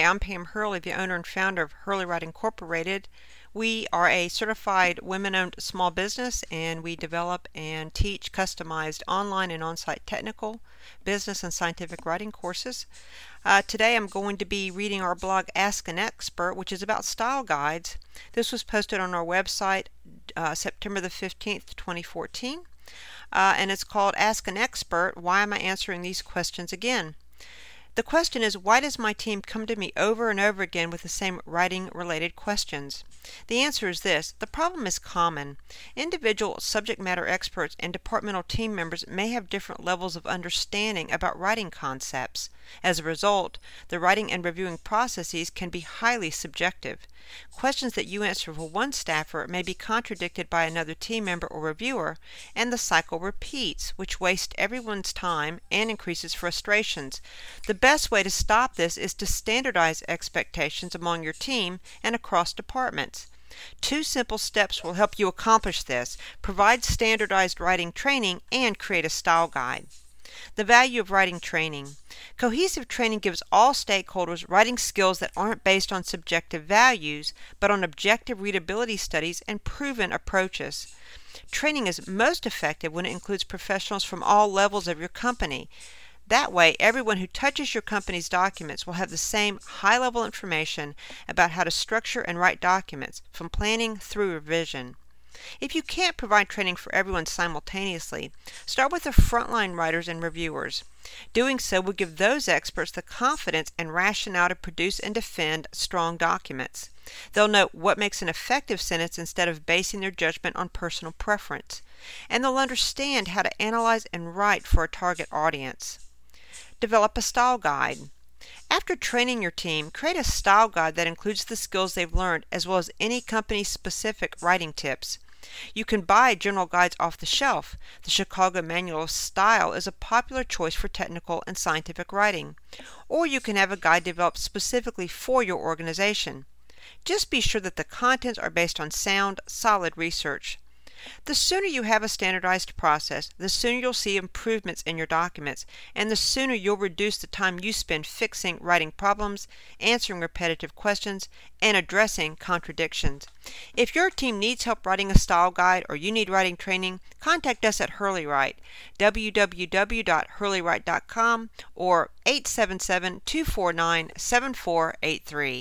Hi, I'm Pam Hurley, the owner and founder of Hurley Write Incorporated. We are a certified women owned small business and we develop and teach customized online and on site technical, business, and scientific writing courses. Uh, today I'm going to be reading our blog Ask an Expert, which is about style guides. This was posted on our website uh, September the 15th, 2014. Uh, and it's called Ask an Expert Why Am I Answering These Questions Again? The question is why does my team come to me over and over again with the same writing related questions? The answer is this the problem is common. Individual subject matter experts and departmental team members may have different levels of understanding about writing concepts. As a result, the writing and reviewing processes can be highly subjective. Questions that you answer for one staffer may be contradicted by another team member or reviewer, and the cycle repeats, which wastes everyone's time and increases frustrations. The best way to stop this is to standardize expectations among your team and across departments. Two simple steps will help you accomplish this provide standardized writing training and create a style guide. The value of writing training. Cohesive training gives all stakeholders writing skills that aren't based on subjective values, but on objective readability studies and proven approaches. Training is most effective when it includes professionals from all levels of your company. That way, everyone who touches your company's documents will have the same high level information about how to structure and write documents, from planning through revision. If you can't provide training for everyone simultaneously, start with the frontline writers and reviewers. Doing so will give those experts the confidence and rationale to produce and defend strong documents. They'll know what makes an effective sentence instead of basing their judgment on personal preference. And they'll understand how to analyze and write for a target audience. Develop a style guide. After training your team, create a style guide that includes the skills they've learned as well as any company specific writing tips. You can buy general guides off the shelf. The Chicago Manual of Style is a popular choice for technical and scientific writing. Or you can have a guide developed specifically for your organization. Just be sure that the contents are based on sound, solid research. The sooner you have a standardized process, the sooner you'll see improvements in your documents, and the sooner you'll reduce the time you spend fixing writing problems, answering repetitive questions, and addressing contradictions. If your team needs help writing a style guide or you need writing training, contact us at Hurley Write, www.hurleywrite.com or 877 249 7483.